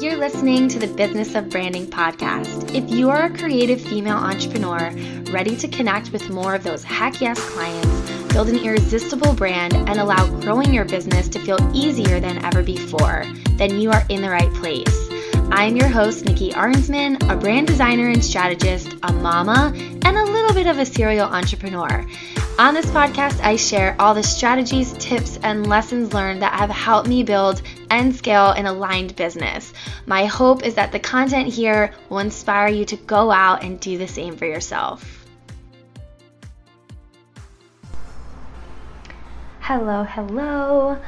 You're listening to the Business of Branding podcast. If you are a creative female entrepreneur ready to connect with more of those heck yes clients, build an irresistible brand, and allow growing your business to feel easier than ever before, then you are in the right place. I'm your host, Nikki Arnsman, a brand designer and strategist, a mama, and a little bit of a serial entrepreneur. On this podcast, I share all the strategies, tips, and lessons learned that have helped me build and scale an aligned business. My hope is that the content here will inspire you to go out and do the same for yourself. Hello, hello.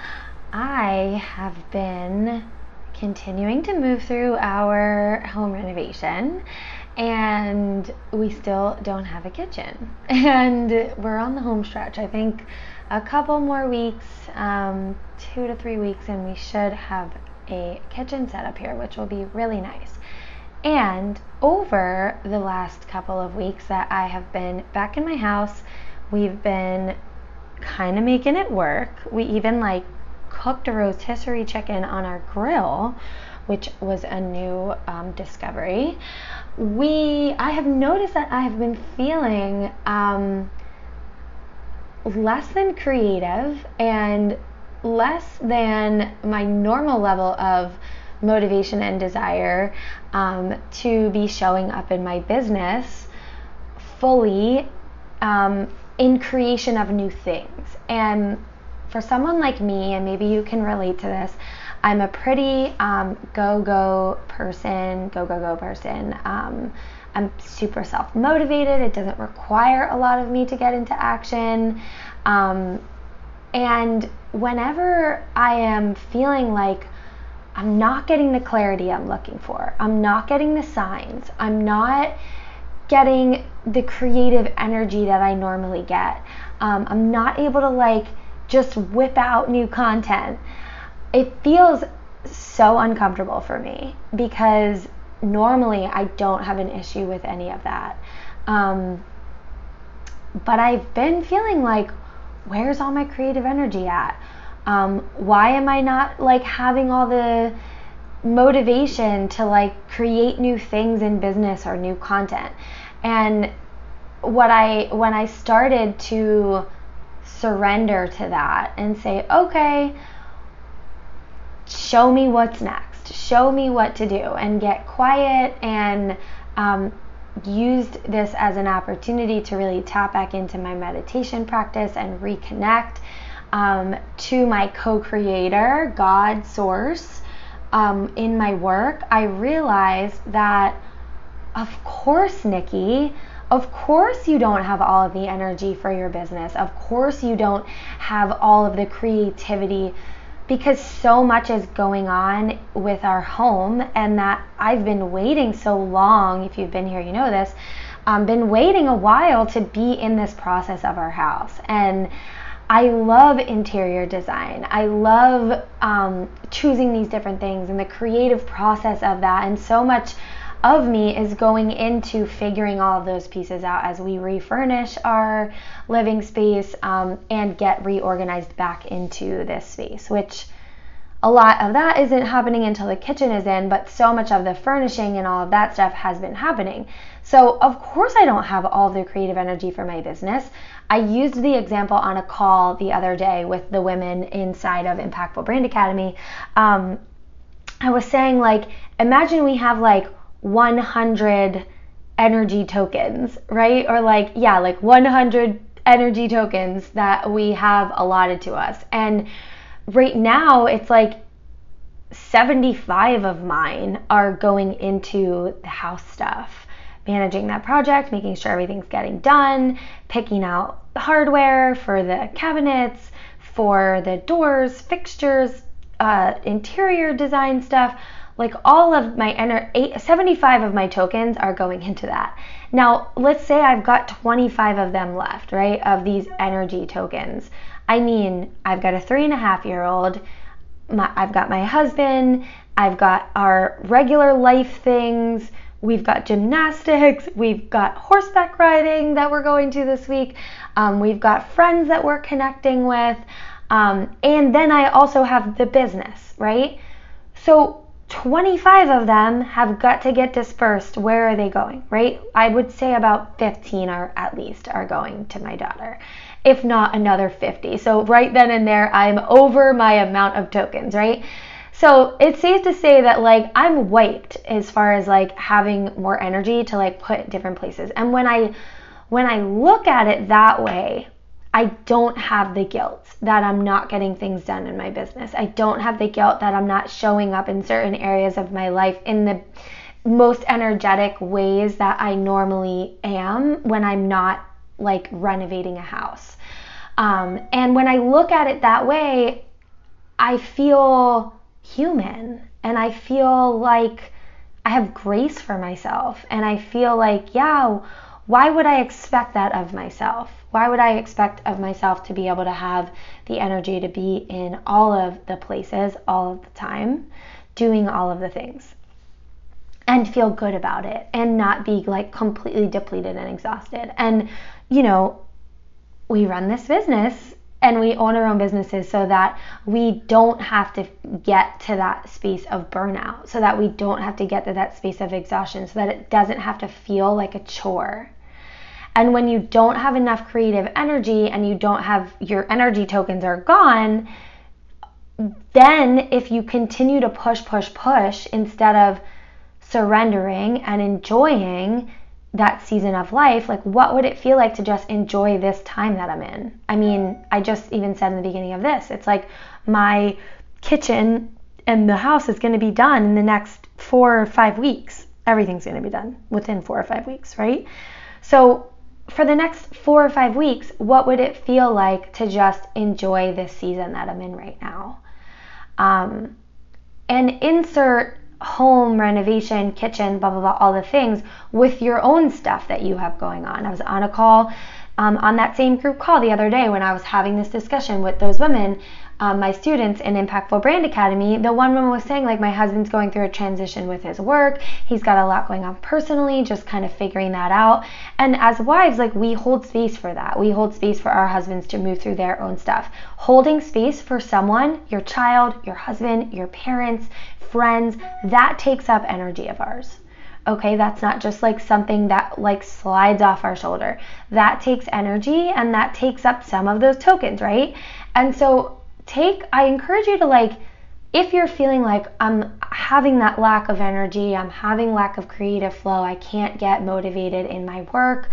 I have been continuing to move through our home renovation and we still don't have a kitchen. And we're on the home stretch. I think a couple more weeks, um, two to three weeks, and we should have a kitchen set up here, which will be really nice. And over the last couple of weeks that I have been back in my house, we've been kind of making it work. We even like cooked a rotisserie chicken on our grill, which was a new um, discovery. We, I have noticed that I have been feeling um, less than creative and less than my normal level of motivation and desire um, to be showing up in my business fully um, in creation of new things. And for someone like me, and maybe you can relate to this, I'm a pretty um, go go person, go go go person. Um, I'm super self motivated. It doesn't require a lot of me to get into action. Um, and whenever I am feeling like I'm not getting the clarity I'm looking for, I'm not getting the signs, I'm not getting the creative energy that I normally get, um, I'm not able to like just whip out new content. It feels so uncomfortable for me because normally I don't have an issue with any of that. Um, but I've been feeling like, where's all my creative energy at? Um, why am I not like having all the motivation to like create new things in business or new content? And what I when I started to surrender to that and say, okay, show me what's next, show me what to do, and get quiet and um, used this as an opportunity to really tap back into my meditation practice and reconnect um, to my co creator, God, Source, um, in my work. I realized that, of course, Nikki, of course, you don't have all of the energy for your business. Of course, you don't have all of the creativity because so much is going on with our home, and that I've been waiting so long. If you've been here, you know this. Um, been waiting a while to be in this process of our house, and I love interior design. I love um, choosing these different things and the creative process of that, and so much of me is going into figuring all of those pieces out as we refurnish our living space um, and get reorganized back into this space, which a lot of that isn't happening until the kitchen is in, but so much of the furnishing and all of that stuff has been happening. So, of course, I don't have all the creative energy for my business. I used the example on a call the other day with the women inside of Impactful Brand Academy. Um, I was saying, like, imagine we have like 100 energy tokens, right? Or like, yeah, like 100 energy tokens that we have allotted to us. And right now, it's like 75 of mine are going into the house stuff, managing that project, making sure everything's getting done, picking out the hardware for the cabinets, for the doors, fixtures, uh, interior design stuff like all of my ener- eight, 75 of my tokens are going into that. Now, let's say I've got 25 of them left, right? Of these energy tokens. I mean, I've got a three and a half year old, my, I've got my husband, I've got our regular life things, we've got gymnastics, we've got horseback riding that we're going to this week, um, we've got friends that we're connecting with, um, and then I also have the business, right? So 25 of them have got to get dispersed. Where are they going, right? I would say about 15 are at least are going to my daughter, if not another 50. So right then and there, I'm over my amount of tokens, right? So it's safe to say that like I'm wiped as far as like having more energy to like put different places. And when I when I look at it that way, I don't have the guilt that I'm not getting things done in my business. I don't have the guilt that I'm not showing up in certain areas of my life in the most energetic ways that I normally am when I'm not like renovating a house. Um, and when I look at it that way, I feel human and I feel like I have grace for myself. And I feel like, yeah, why would I expect that of myself? Why would I expect of myself to be able to have the energy to be in all of the places all of the time, doing all of the things? And feel good about it and not be like completely depleted and exhausted. And, you know, we run this business and we own our own businesses so that we don't have to get to that space of burnout, so that we don't have to get to that space of exhaustion, so that it doesn't have to feel like a chore. And when you don't have enough creative energy and you don't have your energy tokens are gone, then if you continue to push, push, push instead of surrendering and enjoying that season of life, like what would it feel like to just enjoy this time that I'm in? I mean, I just even said in the beginning of this, it's like my kitchen and the house is going to be done in the next four or five weeks. Everything's going to be done within four or five weeks, right? So for the next four or five weeks, what would it feel like to just enjoy this season that I'm in right now? Um, and insert home renovation, kitchen, blah, blah, blah, all the things with your own stuff that you have going on. I was on a call um, on that same group call the other day when I was having this discussion with those women um, my students in Impactful Brand Academy, the one woman was saying, like, my husband's going through a transition with his work. He's got a lot going on personally, just kind of figuring that out. And as wives, like, we hold space for that. We hold space for our husbands to move through their own stuff. Holding space for someone, your child, your husband, your parents, friends, that takes up energy of ours okay that's not just like something that like slides off our shoulder that takes energy and that takes up some of those tokens right and so take, I encourage you to like, if you're feeling like I'm having that lack of energy, I'm having lack of creative flow, I can't get motivated in my work,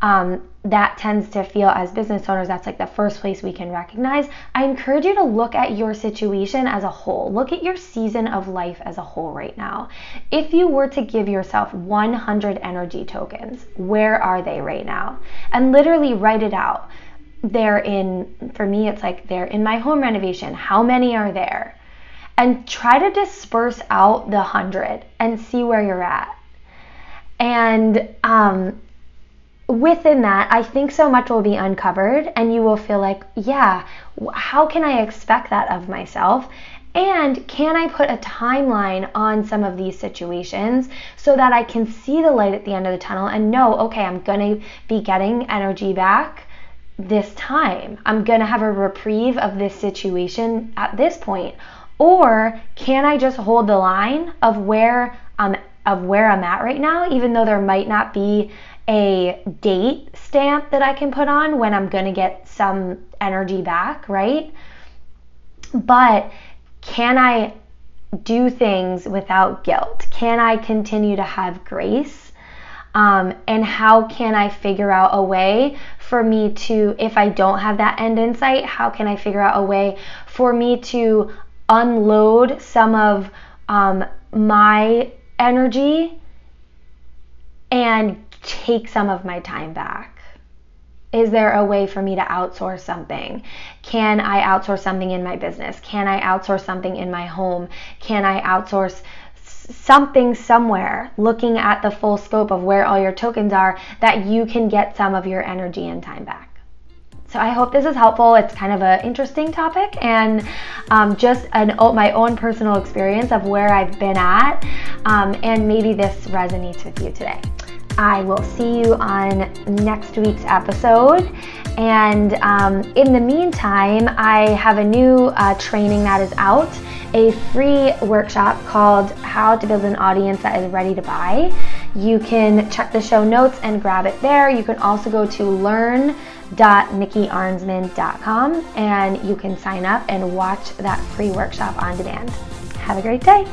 um, that tends to feel as business owners, that's like the first place we can recognize. I encourage you to look at your situation as a whole. Look at your season of life as a whole right now. If you were to give yourself 100 energy tokens, where are they right now? And literally write it out they're in, for me, it's like they're in my home renovation. How many are there? And try to disperse out the hundred and see where you're at. And um, within that, I think so much will be uncovered, and you will feel like, yeah, how can I expect that of myself? And can I put a timeline on some of these situations so that I can see the light at the end of the tunnel and know, okay, I'm going to be getting energy back this time. I'm going to have a reprieve of this situation at this point. Or can I just hold the line of where I'm of where I'm at right now even though there might not be a date stamp that I can put on when I'm going to get some energy back, right? But can I do things without guilt? Can I continue to have grace? Um, and how can I figure out a way for me to, if I don't have that end in sight, how can I figure out a way for me to unload some of um, my energy and take some of my time back? Is there a way for me to outsource something? Can I outsource something in my business? Can I outsource something in my home? Can I outsource something somewhere looking at the full scope of where all your tokens are that you can get some of your energy and time back. So I hope this is helpful. It's kind of an interesting topic and um, just an, my own personal experience of where I've been at, um, and maybe this resonates with you today. I will see you on next week's episode. And um, in the meantime, I have a new uh, training that is out a free workshop called How to Build an Audience That Is Ready to Buy. You can check the show notes and grab it there. You can also go to learn.nikkiarnsman.com and you can sign up and watch that free workshop on demand. Have a great day.